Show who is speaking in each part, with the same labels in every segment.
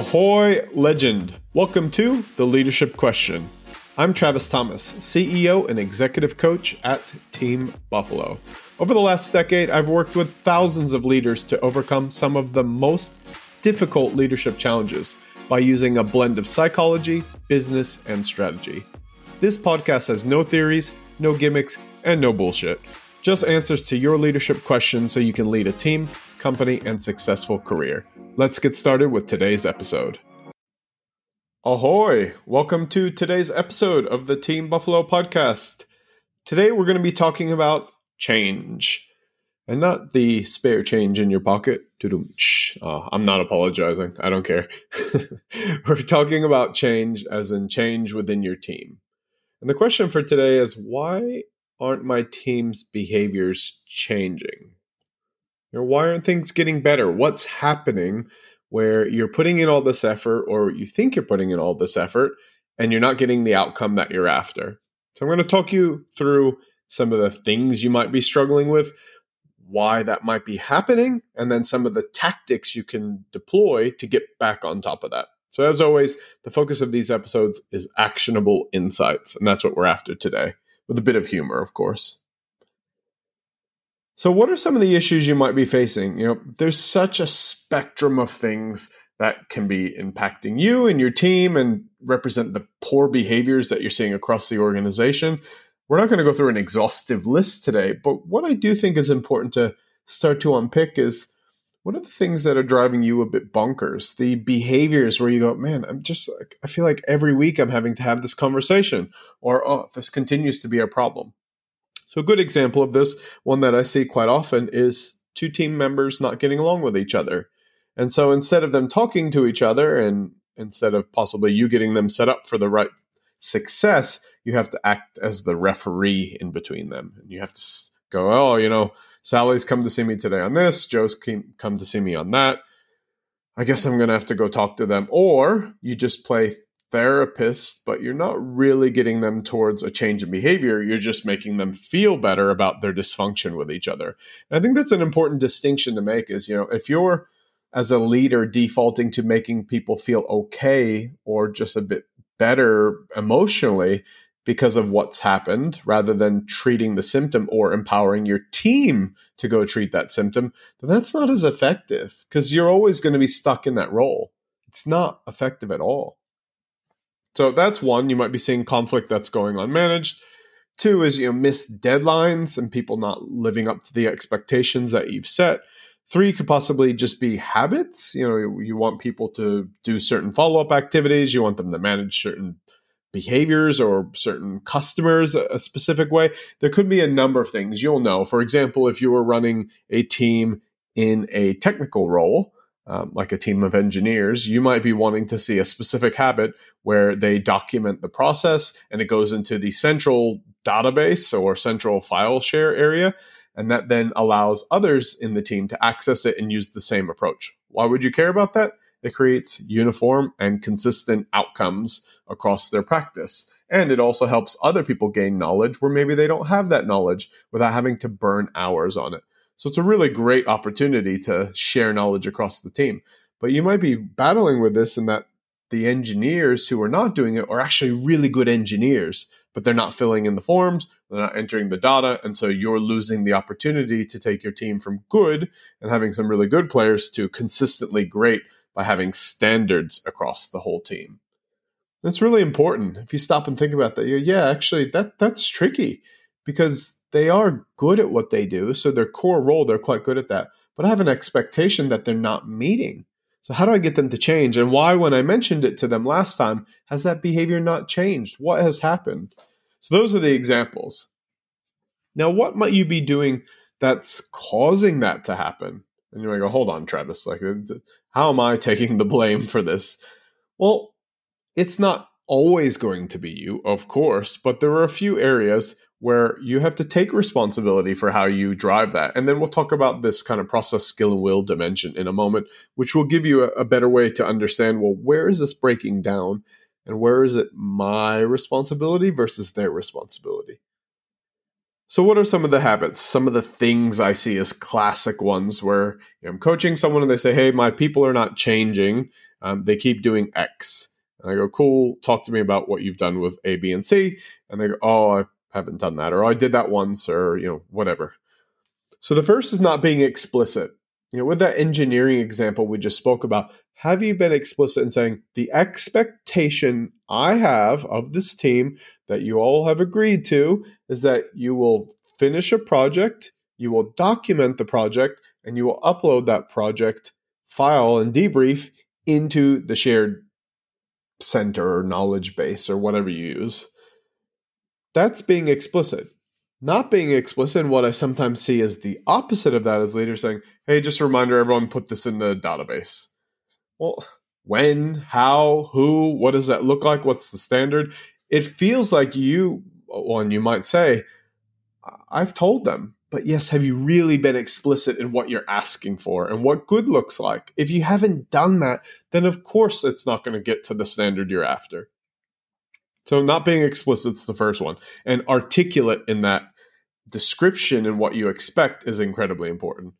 Speaker 1: Ahoy, legend! Welcome to The Leadership Question. I'm Travis Thomas, CEO and executive coach at Team Buffalo. Over the last decade, I've worked with thousands of leaders to overcome some of the most difficult leadership challenges by using a blend of psychology, business, and strategy. This podcast has no theories, no gimmicks, and no bullshit. Just answers to your leadership questions so you can lead a team, company, and successful career. Let's get started with today's episode. Ahoy! Welcome to today's episode of the Team Buffalo podcast. Today we're going to be talking about change and not the spare change in your pocket. Uh, I'm not apologizing. I don't care. we're talking about change as in change within your team. And the question for today is why aren't my team's behaviors changing? You know, why aren't things getting better? What's happening where you're putting in all this effort, or you think you're putting in all this effort, and you're not getting the outcome that you're after? So, I'm going to talk you through some of the things you might be struggling with, why that might be happening, and then some of the tactics you can deploy to get back on top of that. So, as always, the focus of these episodes is actionable insights, and that's what we're after today, with a bit of humor, of course. So, what are some of the issues you might be facing? You know, there's such a spectrum of things that can be impacting you and your team and represent the poor behaviors that you're seeing across the organization. We're not going to go through an exhaustive list today, but what I do think is important to start to unpick is what are the things that are driving you a bit bonkers? The behaviors where you go, man, I'm just like, I feel like every week I'm having to have this conversation, or oh, this continues to be a problem. So, a good example of this, one that I see quite often, is two team members not getting along with each other. And so instead of them talking to each other and instead of possibly you getting them set up for the right success, you have to act as the referee in between them. And you have to go, oh, you know, Sally's come to see me today on this, Joe's come to see me on that. I guess I'm going to have to go talk to them. Or you just play therapist, but you're not really getting them towards a change in behavior. You're just making them feel better about their dysfunction with each other. And I think that's an important distinction to make is, you know, if you're as a leader defaulting to making people feel okay or just a bit better emotionally because of what's happened rather than treating the symptom or empowering your team to go treat that symptom, then that's not as effective because you're always going to be stuck in that role. It's not effective at all. So that's one. You might be seeing conflict that's going unmanaged. Two is you know missed deadlines and people not living up to the expectations that you've set. Three could possibly just be habits. You know, you want people to do certain follow up activities. You want them to manage certain behaviors or certain customers a specific way. There could be a number of things you'll know. For example, if you were running a team in a technical role, um, like a team of engineers, you might be wanting to see a specific habit where they document the process and it goes into the central database or central file share area. And that then allows others in the team to access it and use the same approach. Why would you care about that? It creates uniform and consistent outcomes across their practice. And it also helps other people gain knowledge where maybe they don't have that knowledge without having to burn hours on it. So it's a really great opportunity to share knowledge across the team. But you might be battling with this in that the engineers who are not doing it are actually really good engineers, but they're not filling in the forms, they're not entering the data, and so you're losing the opportunity to take your team from good and having some really good players to consistently great by having standards across the whole team. That's really important. If you stop and think about that, yeah, actually that that's tricky because they are good at what they do. So their core role, they're quite good at that. But I have an expectation that they're not meeting. So how do I get them to change? And why, when I mentioned it to them last time, has that behavior not changed? What has happened? So those are the examples. Now, what might you be doing that's causing that to happen? And you might go, hold on, Travis. Like, how am I taking the blame for this? Well, it's not always going to be you, of course, but there are a few areas where you have to take responsibility for how you drive that. And then we'll talk about this kind of process, skill, and will dimension in a moment, which will give you a, a, better way to understand well, where is this breaking down and where is it my responsibility versus their responsibility? So, what are some of the habits? Some of the things I see as classic ones where you know, I'm coaching someone and they say, Hey, my people are not changing. Um, they keep doing X. And I go, Cool, talk to me about what you've done with A, B, and C. And they go, Oh, I haven't done that. Or I did that once, or, you know, whatever. So, the first is not being explicit. You know, with that engineering example we just spoke about, have you been explicit in saying the expectation I have of this team that you all have agreed to is that you will finish a project, you will document the project, and you will upload that project file and debrief into the shared center or knowledge base or whatever you use. That's being explicit. Not being explicit, what I sometimes see is the opposite of that is leaders saying, hey, just a reminder, everyone put this in the database well, when, how, who, what does that look like? What's the standard? It feels like you, and you might say, I've told them. But yes, have you really been explicit in what you're asking for and what good looks like? If you haven't done that, then of course it's not going to get to the standard you're after. So, not being explicit is the first one. And articulate in that description and what you expect is incredibly important.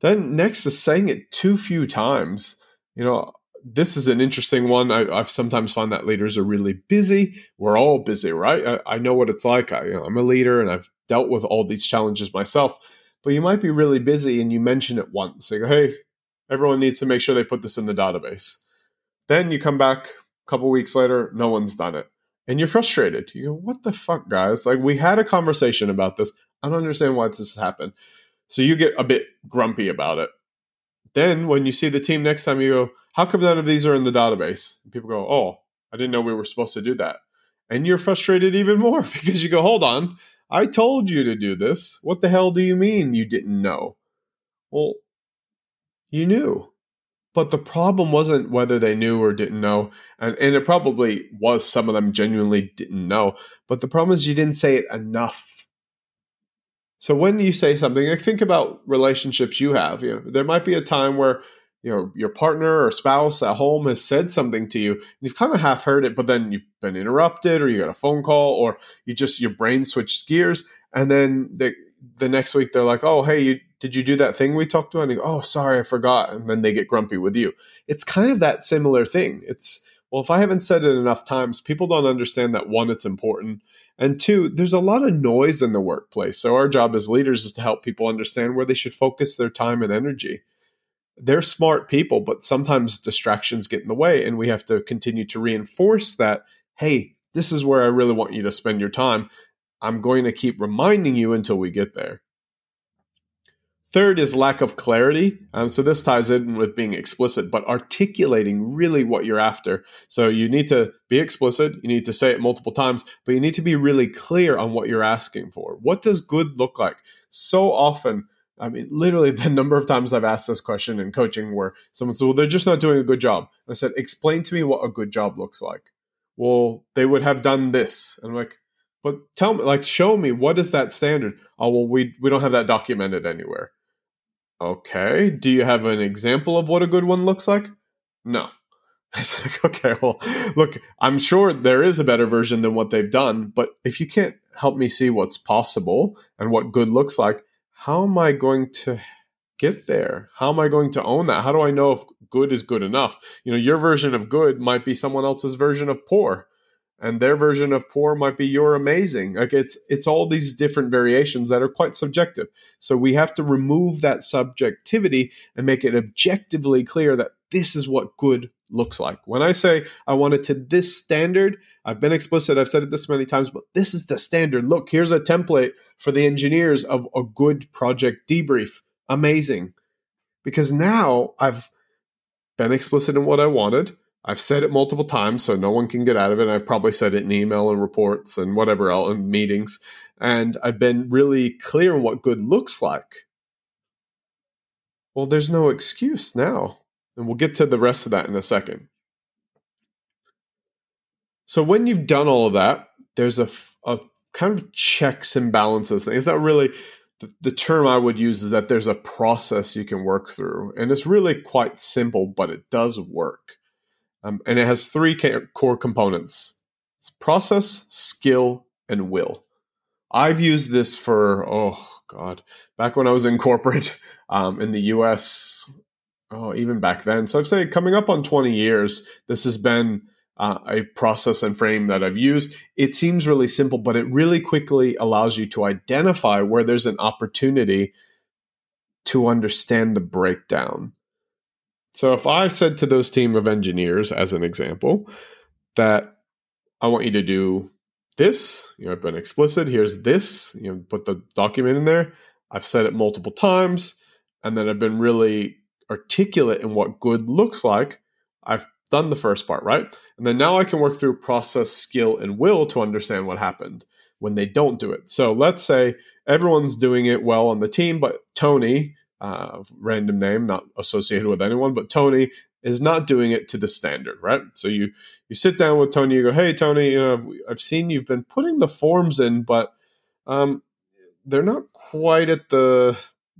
Speaker 1: Then, next is saying it too few times you know, this is an interesting one. I, have sometimes find that leaders are really busy. We're all busy, right? I, I know what it's like. I, you know, I'm a leader and I've dealt with all these challenges myself. But you might be really busy and you mention it once. You go, hey, everyone needs to make sure they put this in the database. Then you come back a couple weeks later, no one's done it. And you're frustrated. You go, what the fuck, guys? Like, we had a conversation about this. I don't understand why this happened. So you get a bit grumpy about it. Then when you see the team next time, you go, how come none of these are in the database? And people go, oh, I didn't know we were supposed to do that. And you're frustrated even more because you go, hold on, I told you to do this. What the hell do you mean you didn't know? Well, you knew. But the problem wasn't whether they knew or didn't know. And, and it probably was some of them genuinely didn't know. But the problem is you didn't say it enough so when you say something, like think about relationships you have. You know, there might be a time where you know your partner or spouse at home has said something to you, and you've kind of half heard it, but then you've been interrupted, or you got a phone call, or you just your brain switched gears, and then the the next week they're like, "Oh, hey, you, did you do that thing we talked about?" And go, "Oh, sorry, I forgot," and then they get grumpy with you. It's kind of that similar thing. It's well, if I haven't said it enough times, people don't understand that one, it's important, and two, there's a lot of noise in the workplace. So our job as leaders is to help people understand where they should focus their time and energy. They're smart people, but sometimes distractions get in the way, and we have to continue to reinforce that hey, this is where I really want you to spend your time. I'm going to keep reminding you until we get there. Third is lack of clarity. Um, so this ties in with being explicit, but articulating really what you're after. So you need to be explicit. You need to say it multiple times, but you need to be really clear on what you're asking for. What does good look like? So often, I mean, literally the number of times I've asked this question in coaching where someone said, well, they're just not doing a good job. I said, explain to me what a good job looks like. Well, they would have done this. And I'm like, but tell me, like, show me what is that standard? Oh, well, we, we don't have that documented anywhere. Okay. Do you have an example of what a good one looks like? No. It's like, okay, well, look, I'm sure there is a better version than what they've done, but if you can't help me see what's possible and what good looks like, how am I going to get there? How am I going to own that? How do I know if good is good enough? You know, your version of good might be someone else's version of poor and their version of poor might be you're amazing. Like it's it's all these different variations that are quite subjective. So we have to remove that subjectivity and make it objectively clear that this is what good looks like. When i say i want it to this standard i've been explicit i've said it this many times but this is the standard. Look here's a template for the engineers of a good project debrief. Amazing. Because now i've been explicit in what i wanted I've said it multiple times, so no one can get out of it. I've probably said it in email and reports and whatever else in meetings. And I've been really clear on what good looks like. Well, there's no excuse now. And we'll get to the rest of that in a second. So when you've done all of that, there's a, a kind of checks and balances thing. Is that really the, the term I would use is that there's a process you can work through. And it's really quite simple, but it does work. Um, and it has three core components it's process, skill, and will. I've used this for, oh God, back when I was in corporate um, in the US, oh, even back then. So I'd say coming up on 20 years, this has been uh, a process and frame that I've used. It seems really simple, but it really quickly allows you to identify where there's an opportunity to understand the breakdown. So if I said to those team of engineers, as an example, that I want you to do this, you know, I've been explicit, here's this, you know, put the document in there. I've said it multiple times, and then I've been really articulate in what good looks like. I've done the first part, right? And then now I can work through process, skill, and will to understand what happened when they don't do it. So let's say everyone's doing it well on the team, but Tony, uh, random name, not associated with anyone, but Tony is not doing it to the standard, right? So you you sit down with Tony, you go, "Hey, Tony, you know, I've, I've seen you've been putting the forms in, but um, they're not quite at the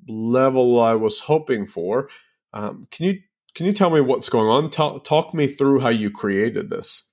Speaker 1: level I was hoping for. Um, can you can you tell me what's going on? Talk, talk me through how you created this.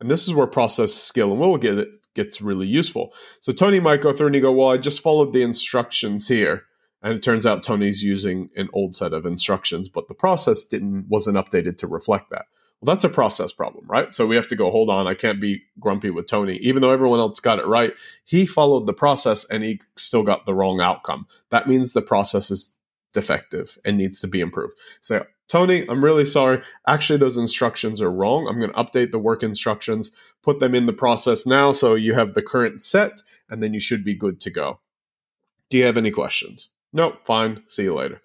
Speaker 1: And this is where process skill and will get it gets really useful. So Tony might go through and he go, well, I just followed the instructions here. And it turns out Tony's using an old set of instructions, but the process didn't wasn't updated to reflect that. Well, that's a process problem, right? So we have to go, hold on, I can't be grumpy with Tony. Even though everyone else got it right, he followed the process and he still got the wrong outcome. That means the process is defective and needs to be improved. So Tony, I'm really sorry. Actually, those instructions are wrong. I'm going to update the work instructions, put them in the process now so you have the current set, and then you should be good to go. Do you have any questions? Nope, fine. See you later.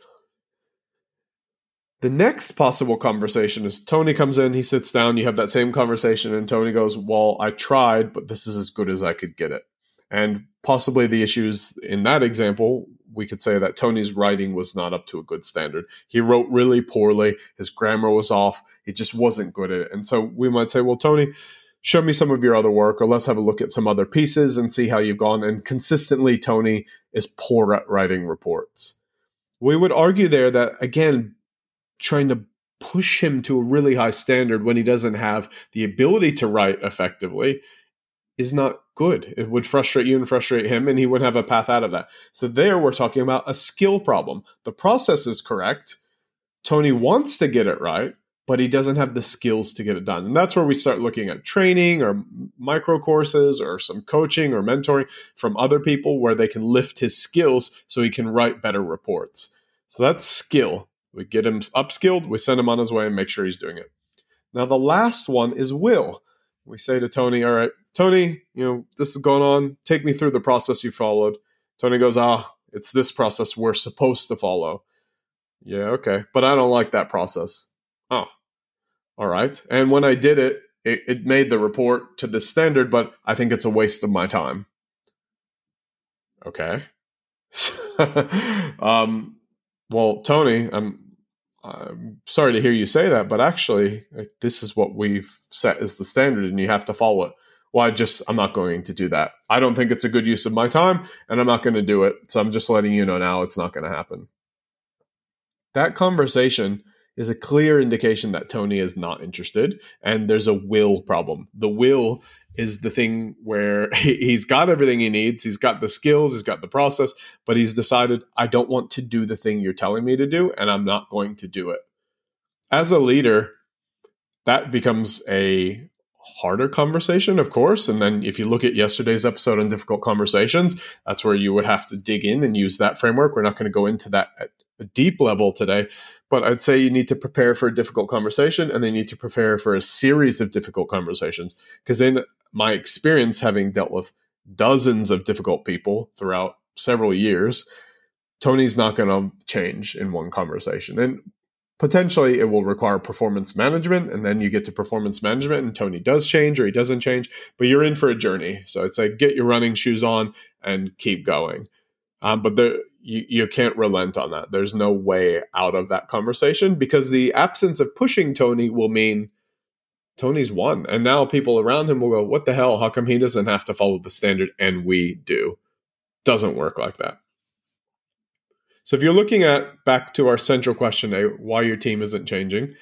Speaker 1: The next possible conversation is Tony comes in, he sits down, you have that same conversation, and Tony goes, Well, I tried, but this is as good as I could get it. And possibly the issues in that example we could say that Tony's writing was not up to a good standard. He wrote really poorly. His grammar was off. He just wasn't good at it. And so we might say, well, Tony, show me some of your other work, or let's have a look at some other pieces and see how you've gone. And consistently, Tony is poor at writing reports. We would argue there that, again, trying to push him to a really high standard when he doesn't have the ability to write effectively is not good. It would frustrate you and frustrate him, and he wouldn't have a path out of that. So, there we're talking about a skill problem. The process is correct. Tony wants to get it right, but he doesn't have the skills to get it done. And that's where we start looking at training or micro courses or some coaching or mentoring from other people where they can lift his skills so he can write better reports. So, that's skill. We get him upskilled, we send him on his way and make sure he's doing it. Now, the last one is will. We say to Tony, All right, Tony, you know, this is going on. Take me through the process you followed. Tony goes, Ah, it's this process we're supposed to follow. Yeah, okay. But I don't like that process. Oh, all right. And when I did it, it, it made the report to the standard, but I think it's a waste of my time. Okay. um, well, Tony, I'm I'm sorry to hear you say that, but actually, like, this is what we've set as the standard, and you have to follow it. Well, I just I'm not going to do that. I don't think it's a good use of my time, and I'm not going to do it. So I'm just letting you know now it's not going to happen. That conversation is a clear indication that Tony is not interested, and there's a will problem. The will is the thing where he's got everything he needs. He's got the skills, he's got the process, but he's decided, I don't want to do the thing you're telling me to do, and I'm not going to do it. As a leader, that becomes a harder conversation, of course. And then if you look at yesterday's episode on difficult conversations, that's where you would have to dig in and use that framework. We're not going to go into that at a deep level today, but I'd say you need to prepare for a difficult conversation and then you need to prepare for a series of difficult conversations. Because in my experience, having dealt with dozens of difficult people throughout several years, Tony's not going to change in one conversation. And potentially it will require performance management and then you get to performance management and tony does change or he doesn't change but you're in for a journey so it's like get your running shoes on and keep going um, but there you, you can't relent on that. There's no way out of that conversation because the absence of pushing tony will mean tony's won. And now people around him will go what the hell? How come he doesn't have to follow the standard? And we do. Doesn't work like that. So if you're looking at back to our central question, eh, why your team isn't changing,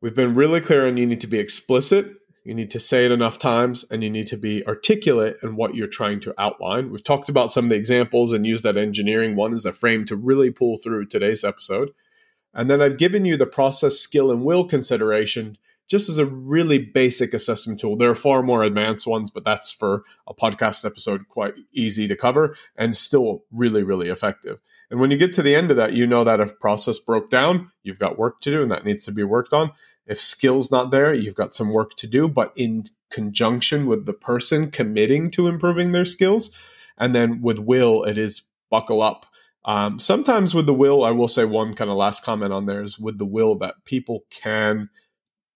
Speaker 1: we've been really clear on you need to be explicit, You need to say it enough times and you need to be articulate in what you're trying to outline. We've talked about some of the examples and use that engineering one as a frame to really pull through today's episode. And then I've given you the process, skill, and will consideration just as a really basic assessment tool. There are far more advanced ones, but that's for a podcast episode quite easy to cover and still really, really effective. And when you get to the end of that, you know that if process broke down, you've got work to do and that needs to be worked on. If skill's not there, you've got some work to do, but in conjunction with the person committing to improving their skills. And then with will, it is buckle up. Um, sometimes with the will, I will say one kind of last comment on there is with the will that people can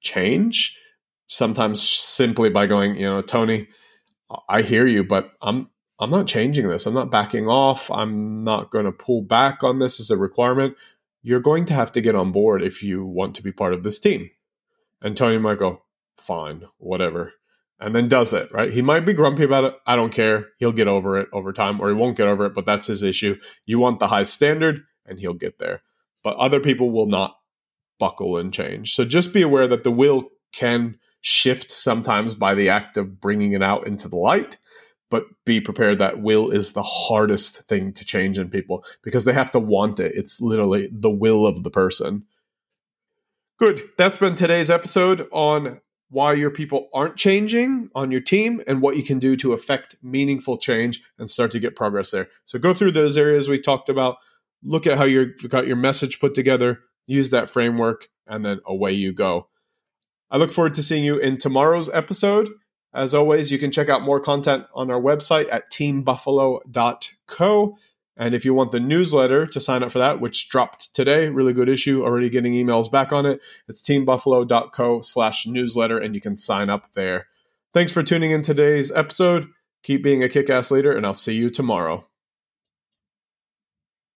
Speaker 1: change. Sometimes simply by going, you know, Tony, I hear you, but I'm I'm not changing this. I'm not backing off. I'm not going to pull back on this as a requirement. You're going to have to get on board if you want to be part of this team. And Tony might go, fine, whatever. And then does it, right? He might be grumpy about it. I don't care. He'll get over it over time, or he won't get over it, but that's his issue. You want the high standard, and he'll get there. But other people will not buckle and change. So just be aware that the will can shift sometimes by the act of bringing it out into the light but be prepared that will is the hardest thing to change in people because they have to want it. It's literally the will of the person. Good. That's been today's episode on why your people aren't changing on your team and what you can do to affect meaningful change and start to get progress there. So go through those areas we talked about, look at how you've got your message put together, use that framework, and then away you go. I look forward to seeing you in tomorrow's episode. As always, you can check out more content on our website at teambuffalo.co. And if you want the newsletter to sign up for that, which dropped today, really good issue, already getting emails back on it, it's teambuffalo.co slash newsletter, and you can sign up there. Thanks for tuning in today's episode. Keep being a kick ass leader, and I'll see you tomorrow.